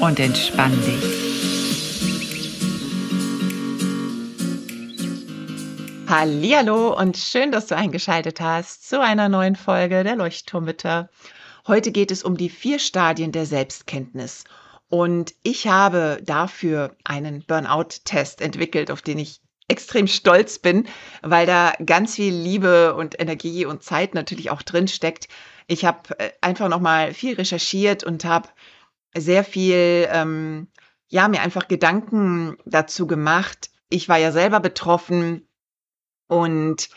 und entspann dich. Hallo und schön, dass du eingeschaltet hast zu einer neuen Folge der Leuchtturmwitter. Heute geht es um die vier Stadien der Selbstkenntnis. Und ich habe dafür einen Burnout-Test entwickelt, auf den ich extrem stolz bin, weil da ganz viel Liebe und Energie und Zeit natürlich auch drin steckt. Ich habe äh, einfach noch mal viel recherchiert und habe sehr viel, ähm, ja, mir einfach Gedanken dazu gemacht. Ich war ja selber betroffen und,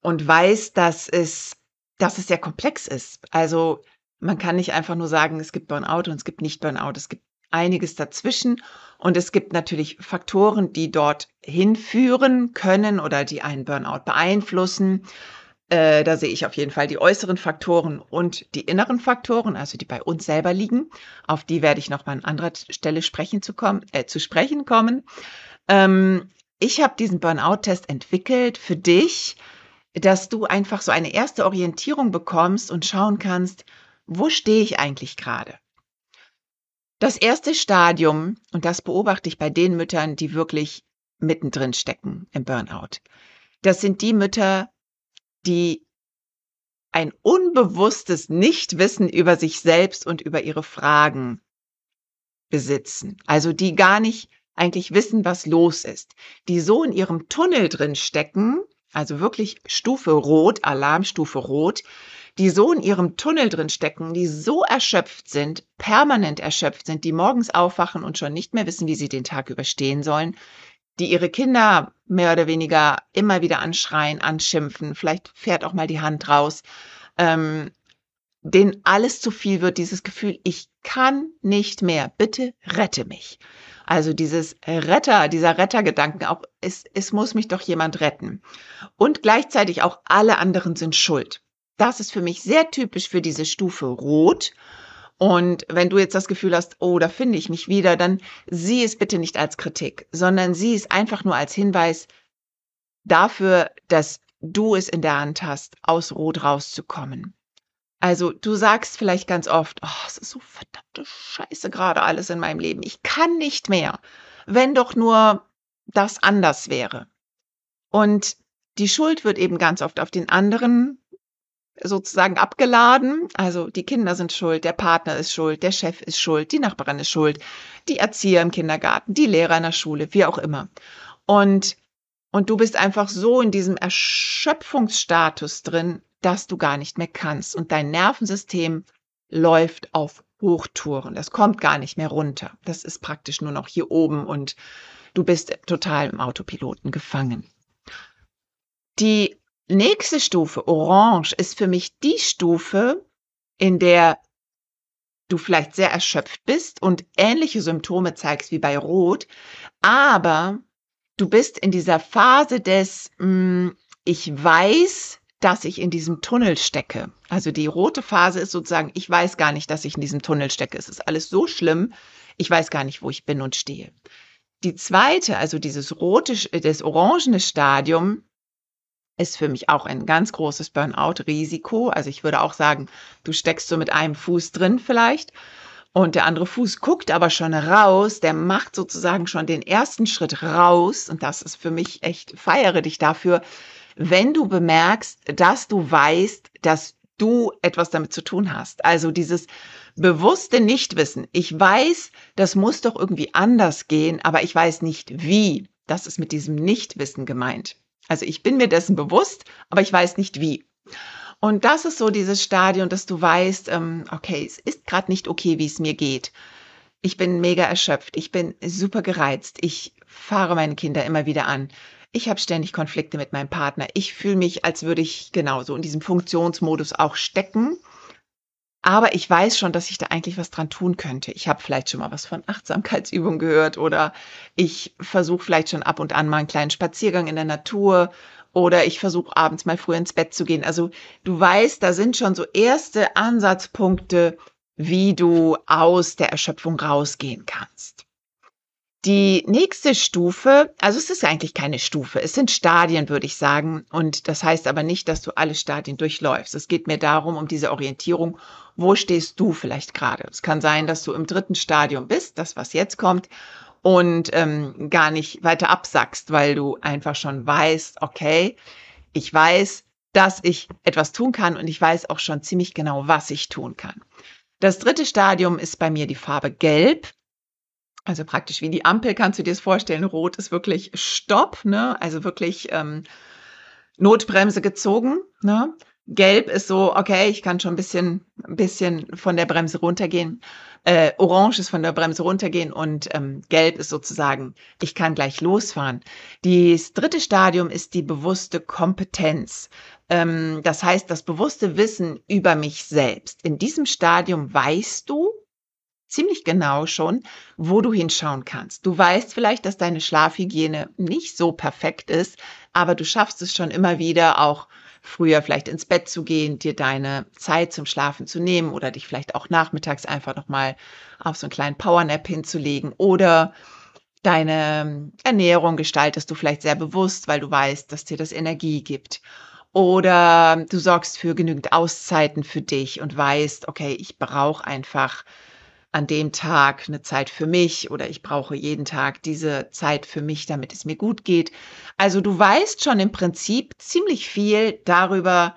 und weiß, dass es, dass es sehr komplex ist. Also man kann nicht einfach nur sagen, es gibt Burnout und es gibt nicht Burnout. Es gibt einiges dazwischen und es gibt natürlich Faktoren, die dort hinführen können oder die einen Burnout beeinflussen. Äh, da sehe ich auf jeden Fall die äußeren Faktoren und die inneren Faktoren, also die bei uns selber liegen. Auf die werde ich noch mal an anderer Stelle sprechen zu, kommen, äh, zu sprechen kommen. Ähm, ich habe diesen Burnout-Test entwickelt für dich, dass du einfach so eine erste Orientierung bekommst und schauen kannst, wo stehe ich eigentlich gerade? Das erste Stadium, und das beobachte ich bei den Müttern, die wirklich mittendrin stecken im Burnout, das sind die Mütter, die ein unbewusstes Nichtwissen über sich selbst und über ihre Fragen besitzen. Also die gar nicht eigentlich wissen, was los ist. Die so in ihrem Tunnel drin stecken, also wirklich Stufe Rot, Alarmstufe Rot, die so in ihrem Tunnel drin stecken, die so erschöpft sind, permanent erschöpft sind, die morgens aufwachen und schon nicht mehr wissen, wie sie den Tag überstehen sollen, die ihre Kinder mehr oder weniger immer wieder anschreien, anschimpfen, vielleicht fährt auch mal die Hand raus, ähm, denen alles zu viel wird, dieses Gefühl, ich kann nicht mehr, bitte rette mich. Also dieses Retter, dieser Rettergedanken, auch es, es muss mich doch jemand retten. Und gleichzeitig auch alle anderen sind schuld. Das ist für mich sehr typisch für diese Stufe Rot. Und wenn du jetzt das Gefühl hast, oh, da finde ich mich wieder, dann sieh es bitte nicht als Kritik, sondern sieh es einfach nur als Hinweis dafür, dass du es in der Hand hast, aus Rot rauszukommen. Also du sagst vielleicht ganz oft, oh, es ist so verdammte Scheiße gerade alles in meinem Leben. Ich kann nicht mehr, wenn doch nur das anders wäre. Und die Schuld wird eben ganz oft auf den anderen sozusagen abgeladen. Also die Kinder sind schuld, der Partner ist schuld, der Chef ist schuld, die Nachbarin ist schuld, die Erzieher im Kindergarten, die Lehrer in der Schule, wie auch immer. Und, und du bist einfach so in diesem Erschöpfungsstatus drin, dass du gar nicht mehr kannst. Und dein Nervensystem läuft auf Hochtouren. Das kommt gar nicht mehr runter. Das ist praktisch nur noch hier oben und du bist total im Autopiloten gefangen. Die nächste Stufe, Orange, ist für mich die Stufe, in der du vielleicht sehr erschöpft bist und ähnliche Symptome zeigst wie bei Rot, aber du bist in dieser Phase des, mh, hm, ich weiß, dass ich in diesem Tunnel stecke. Also die rote Phase ist sozusagen, ich weiß gar nicht, dass ich in diesem Tunnel stecke. Es ist alles so schlimm, ich weiß gar nicht, wo ich bin und stehe. Die zweite, also dieses rote, das orangene Stadium, ist für mich auch ein ganz großes Burnout-Risiko. Also ich würde auch sagen, du steckst so mit einem Fuß drin vielleicht und der andere Fuß guckt aber schon raus, der macht sozusagen schon den ersten Schritt raus und das ist für mich echt, feiere dich dafür, wenn du bemerkst, dass du weißt, dass du etwas damit zu tun hast. Also dieses bewusste Nichtwissen. Ich weiß, das muss doch irgendwie anders gehen, aber ich weiß nicht wie. Das ist mit diesem Nichtwissen gemeint. Also ich bin mir dessen bewusst, aber ich weiß nicht wie. Und das ist so dieses Stadion, dass du weißt, ähm, okay, es ist gerade nicht okay, wie es mir geht. Ich bin mega erschöpft, ich bin super gereizt, ich fahre meine Kinder immer wieder an. Ich habe ständig Konflikte mit meinem Partner. Ich fühle mich, als würde ich genauso in diesem Funktionsmodus auch stecken. Aber ich weiß schon, dass ich da eigentlich was dran tun könnte. Ich habe vielleicht schon mal was von Achtsamkeitsübung gehört oder ich versuche vielleicht schon ab und an mal einen kleinen Spaziergang in der Natur oder ich versuche abends mal früher ins Bett zu gehen. Also du weißt, da sind schon so erste Ansatzpunkte, wie du aus der Erschöpfung rausgehen kannst. Die nächste Stufe, also es ist eigentlich keine Stufe, es sind Stadien, würde ich sagen. Und das heißt aber nicht, dass du alle Stadien durchläufst. Es geht mir darum, um diese Orientierung, wo stehst du vielleicht gerade. Es kann sein, dass du im dritten Stadium bist, das was jetzt kommt, und ähm, gar nicht weiter absackst, weil du einfach schon weißt, okay, ich weiß, dass ich etwas tun kann und ich weiß auch schon ziemlich genau, was ich tun kann. Das dritte Stadium ist bei mir die Farbe Gelb. Also praktisch wie die Ampel kannst du dir das vorstellen. Rot ist wirklich Stopp, ne? Also wirklich ähm, Notbremse gezogen. Ne? Gelb ist so, okay, ich kann schon ein bisschen, ein bisschen von der Bremse runtergehen. Äh, Orange ist von der Bremse runtergehen und ähm, Gelb ist sozusagen, ich kann gleich losfahren. Das dritte Stadium ist die bewusste Kompetenz. Ähm, das heißt, das bewusste Wissen über mich selbst. In diesem Stadium weißt du, ziemlich genau schon, wo du hinschauen kannst. Du weißt vielleicht, dass deine Schlafhygiene nicht so perfekt ist, aber du schaffst es schon immer wieder auch früher vielleicht ins Bett zu gehen, dir deine Zeit zum Schlafen zu nehmen oder dich vielleicht auch nachmittags einfach nochmal auf so einen kleinen Powernap hinzulegen oder deine Ernährung gestaltest du vielleicht sehr bewusst, weil du weißt, dass dir das Energie gibt. Oder du sorgst für genügend Auszeiten für dich und weißt, okay, ich brauche einfach an dem Tag eine Zeit für mich oder ich brauche jeden Tag diese Zeit für mich, damit es mir gut geht. Also du weißt schon im Prinzip ziemlich viel darüber,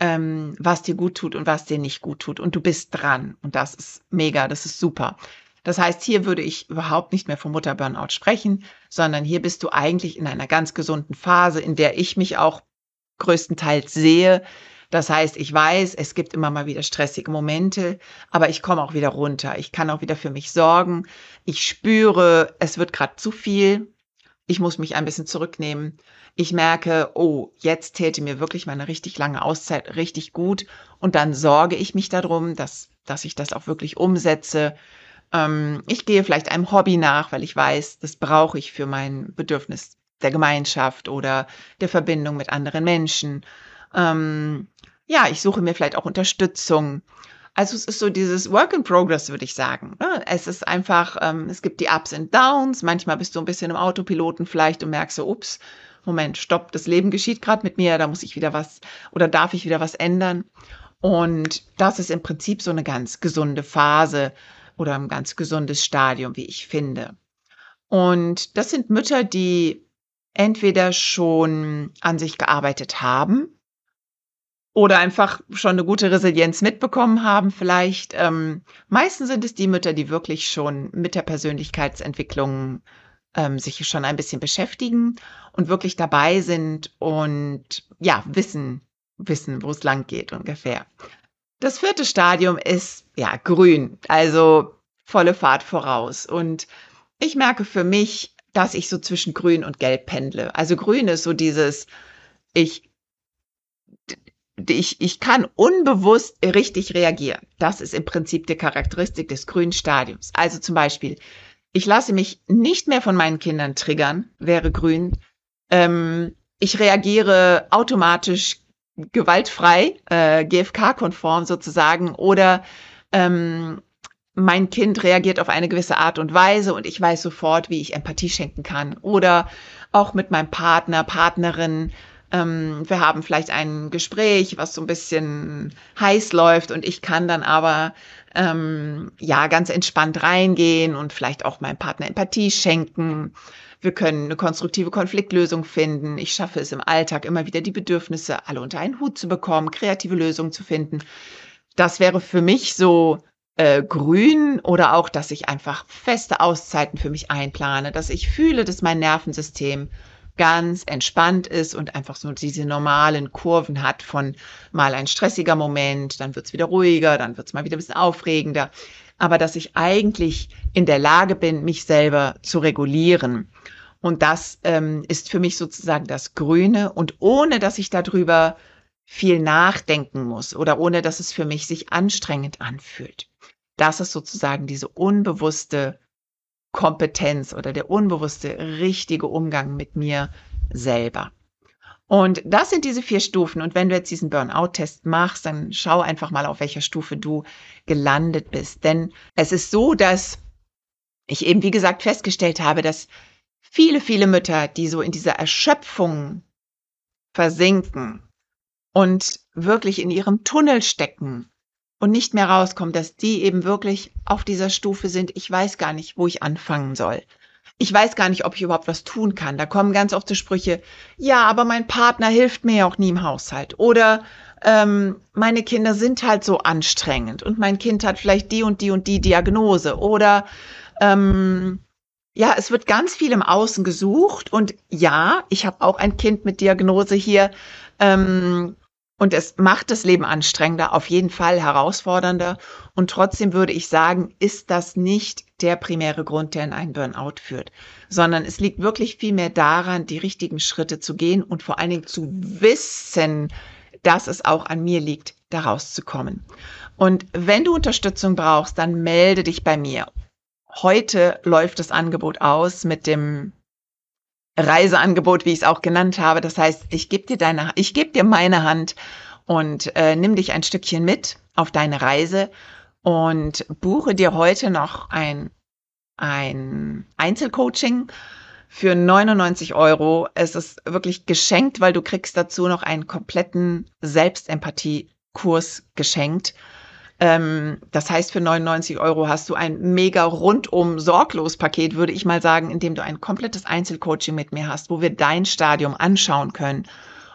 ähm, was dir gut tut und was dir nicht gut tut. Und du bist dran. Und das ist mega, das ist super. Das heißt, hier würde ich überhaupt nicht mehr vom Mutterburnout sprechen, sondern hier bist du eigentlich in einer ganz gesunden Phase, in der ich mich auch größtenteils sehe, das heißt, ich weiß, es gibt immer mal wieder stressige Momente, aber ich komme auch wieder runter. Ich kann auch wieder für mich sorgen. Ich spüre, es wird gerade zu viel. Ich muss mich ein bisschen zurücknehmen. Ich merke, oh, jetzt täte mir wirklich meine richtig lange Auszeit richtig gut. Und dann sorge ich mich darum, dass, dass ich das auch wirklich umsetze. Ähm, ich gehe vielleicht einem Hobby nach, weil ich weiß, das brauche ich für mein Bedürfnis der Gemeinschaft oder der Verbindung mit anderen Menschen. Ähm, ja, ich suche mir vielleicht auch Unterstützung. Also es ist so dieses Work in Progress, würde ich sagen. Ne? Es ist einfach, ähm, es gibt die Ups und Downs. Manchmal bist du ein bisschen im Autopiloten vielleicht und merkst so, ups, Moment, stopp, das Leben geschieht gerade mit mir, da muss ich wieder was oder darf ich wieder was ändern. Und das ist im Prinzip so eine ganz gesunde Phase oder ein ganz gesundes Stadium, wie ich finde. Und das sind Mütter, die entweder schon an sich gearbeitet haben oder einfach schon eine gute Resilienz mitbekommen haben vielleicht. Ähm, meistens sind es die Mütter, die wirklich schon mit der Persönlichkeitsentwicklung ähm, sich schon ein bisschen beschäftigen und wirklich dabei sind und ja, wissen, wissen, wo es lang geht ungefähr. Das vierte Stadium ist ja grün, also volle Fahrt voraus. Und ich merke für mich, dass ich so zwischen grün und gelb pendle. Also grün ist so dieses, ich ich, ich kann unbewusst richtig reagieren. Das ist im Prinzip die Charakteristik des grünen Stadiums. Also zum Beispiel, ich lasse mich nicht mehr von meinen Kindern triggern, wäre grün. Ähm, ich reagiere automatisch gewaltfrei, äh, GFK-konform sozusagen, oder ähm, mein Kind reagiert auf eine gewisse Art und Weise und ich weiß sofort, wie ich Empathie schenken kann. Oder auch mit meinem Partner, Partnerin ähm, wir haben vielleicht ein Gespräch, was so ein bisschen heiß läuft und ich kann dann aber ähm, ja ganz entspannt reingehen und vielleicht auch meinem Partner Empathie schenken. Wir können eine konstruktive Konfliktlösung finden. Ich schaffe es im Alltag immer wieder die Bedürfnisse alle unter einen Hut zu bekommen, kreative Lösungen zu finden. Das wäre für mich so äh, grün oder auch, dass ich einfach feste Auszeiten für mich einplane, dass ich fühle, dass mein Nervensystem ganz entspannt ist und einfach so diese normalen Kurven hat von mal ein stressiger Moment, dann wird's wieder ruhiger, dann wird's mal wieder ein bisschen aufregender. Aber dass ich eigentlich in der Lage bin, mich selber zu regulieren. Und das ähm, ist für mich sozusagen das Grüne. Und ohne dass ich darüber viel nachdenken muss oder ohne dass es für mich sich anstrengend anfühlt. Das ist sozusagen diese unbewusste Kompetenz oder der unbewusste richtige Umgang mit mir selber. Und das sind diese vier Stufen. Und wenn du jetzt diesen Burnout-Test machst, dann schau einfach mal, auf welcher Stufe du gelandet bist. Denn es ist so, dass ich eben, wie gesagt, festgestellt habe, dass viele, viele Mütter, die so in dieser Erschöpfung versinken und wirklich in ihrem Tunnel stecken und nicht mehr rauskommen, dass die eben wirklich auf dieser Stufe sind, ich weiß gar nicht, wo ich anfangen soll ich weiß gar nicht, ob ich überhaupt was tun kann. Da kommen ganz oft so Sprüche, ja, aber mein Partner hilft mir ja auch nie im Haushalt. Oder ähm, meine Kinder sind halt so anstrengend und mein Kind hat vielleicht die und die und die Diagnose. Oder ähm, ja, es wird ganz viel im Außen gesucht und ja, ich habe auch ein Kind mit Diagnose hier. Ähm, und es macht das Leben anstrengender, auf jeden Fall herausfordernder. Und trotzdem würde ich sagen, ist das nicht der primäre Grund, der in einen Burnout führt, sondern es liegt wirklich viel mehr daran, die richtigen Schritte zu gehen und vor allen Dingen zu wissen, dass es auch an mir liegt, da rauszukommen. Und wenn du Unterstützung brauchst, dann melde dich bei mir. Heute läuft das Angebot aus mit dem Reiseangebot, wie ich es auch genannt habe. Das heißt, ich gebe dir deine, ich gebe dir meine Hand und äh, nimm dich ein Stückchen mit auf deine Reise und buche dir heute noch ein, ein Einzelcoaching für 99 Euro. Es ist wirklich geschenkt, weil du kriegst dazu noch einen kompletten Selbstempathie-Kurs geschenkt. Ähm, das heißt, für 99 Euro hast du ein mega rundum sorglos Paket, würde ich mal sagen, in dem du ein komplettes Einzelcoaching mit mir hast, wo wir dein Stadium anschauen können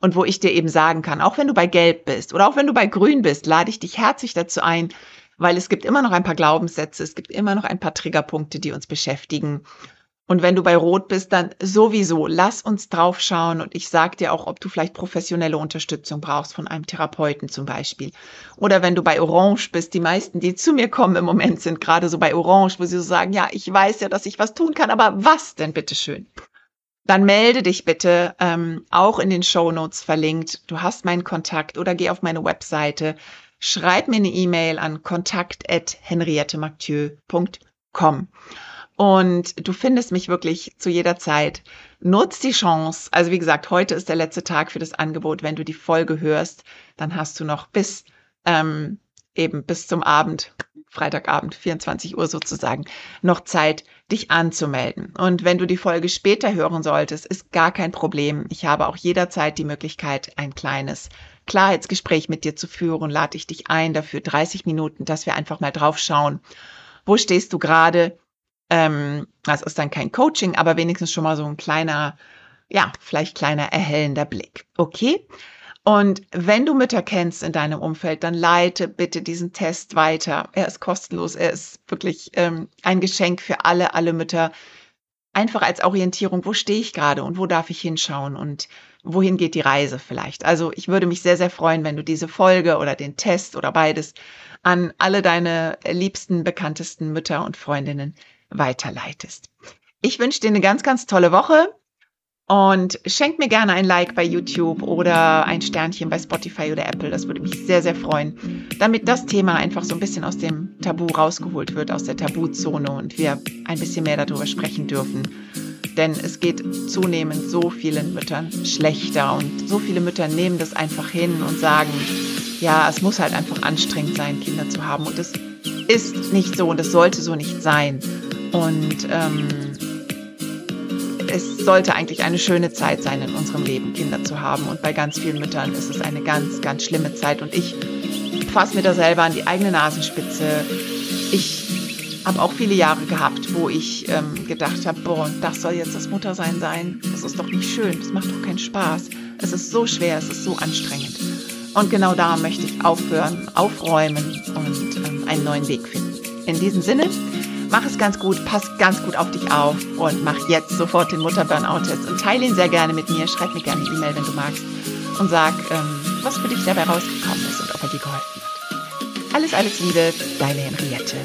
und wo ich dir eben sagen kann, auch wenn du bei Gelb bist oder auch wenn du bei Grün bist, lade ich dich herzlich dazu ein, weil es gibt immer noch ein paar Glaubenssätze, es gibt immer noch ein paar Triggerpunkte, die uns beschäftigen. Und wenn du bei Rot bist, dann sowieso, lass uns drauf schauen und ich sag dir auch, ob du vielleicht professionelle Unterstützung brauchst von einem Therapeuten zum Beispiel. Oder wenn du bei Orange bist, die meisten, die zu mir kommen im Moment, sind gerade so bei Orange, wo sie so sagen, ja, ich weiß ja, dass ich was tun kann, aber was denn bitteschön? Dann melde dich bitte, ähm, auch in den Show Notes verlinkt. Du hast meinen Kontakt oder geh auf meine Webseite, schreib mir eine E-Mail an kontakt.henriettemathieu.com. Und du findest mich wirklich zu jeder Zeit. Nutz die Chance. Also wie gesagt, heute ist der letzte Tag für das Angebot. Wenn du die Folge hörst, dann hast du noch bis ähm, eben bis zum Abend, Freitagabend, 24 Uhr sozusagen, noch Zeit, dich anzumelden. Und wenn du die Folge später hören solltest, ist gar kein Problem. Ich habe auch jederzeit die Möglichkeit, ein kleines Klarheitsgespräch mit dir zu führen. Lade ich dich ein dafür 30 Minuten, dass wir einfach mal drauf schauen. Wo stehst du gerade? Ähm, das ist dann kein Coaching, aber wenigstens schon mal so ein kleiner, ja, vielleicht kleiner erhellender Blick. Okay? Und wenn du Mütter kennst in deinem Umfeld, dann leite bitte diesen Test weiter. Er ist kostenlos, er ist wirklich ähm, ein Geschenk für alle, alle Mütter. Einfach als Orientierung, wo stehe ich gerade und wo darf ich hinschauen und wohin geht die Reise vielleicht. Also ich würde mich sehr, sehr freuen, wenn du diese Folge oder den Test oder beides an alle deine liebsten, bekanntesten Mütter und Freundinnen weiterleitest. Ich wünsche dir eine ganz, ganz tolle Woche und schenk mir gerne ein Like bei YouTube oder ein Sternchen bei Spotify oder Apple. Das würde mich sehr, sehr freuen, damit das Thema einfach so ein bisschen aus dem Tabu rausgeholt wird, aus der Tabuzone und wir ein bisschen mehr darüber sprechen dürfen. Denn es geht zunehmend so vielen Müttern schlechter und so viele Mütter nehmen das einfach hin und sagen, ja, es muss halt einfach anstrengend sein, Kinder zu haben. Und es ist nicht so und es sollte so nicht sein. Und ähm, es sollte eigentlich eine schöne Zeit sein in unserem Leben, Kinder zu haben. Und bei ganz vielen Müttern ist es eine ganz, ganz schlimme Zeit. Und ich fasse mir da selber an die eigene Nasenspitze. Ich habe auch viele Jahre gehabt, wo ich ähm, gedacht habe, boah, das soll jetzt das Muttersein sein. Das ist doch nicht schön, das macht doch keinen Spaß. Es ist so schwer, es ist so anstrengend. Und genau da möchte ich aufhören, aufräumen und ähm, einen neuen Weg finden. In diesem Sinne, Mach es ganz gut, pass ganz gut auf dich auf und mach jetzt sofort den Mutter-Burnout-Test und teile ihn sehr gerne mit mir. Schreib mir gerne eine E-Mail, wenn du magst und sag, ähm, was für dich dabei rausgekommen ist und ob er dir geholfen hat. Alles, alles Liebe, deine Henriette.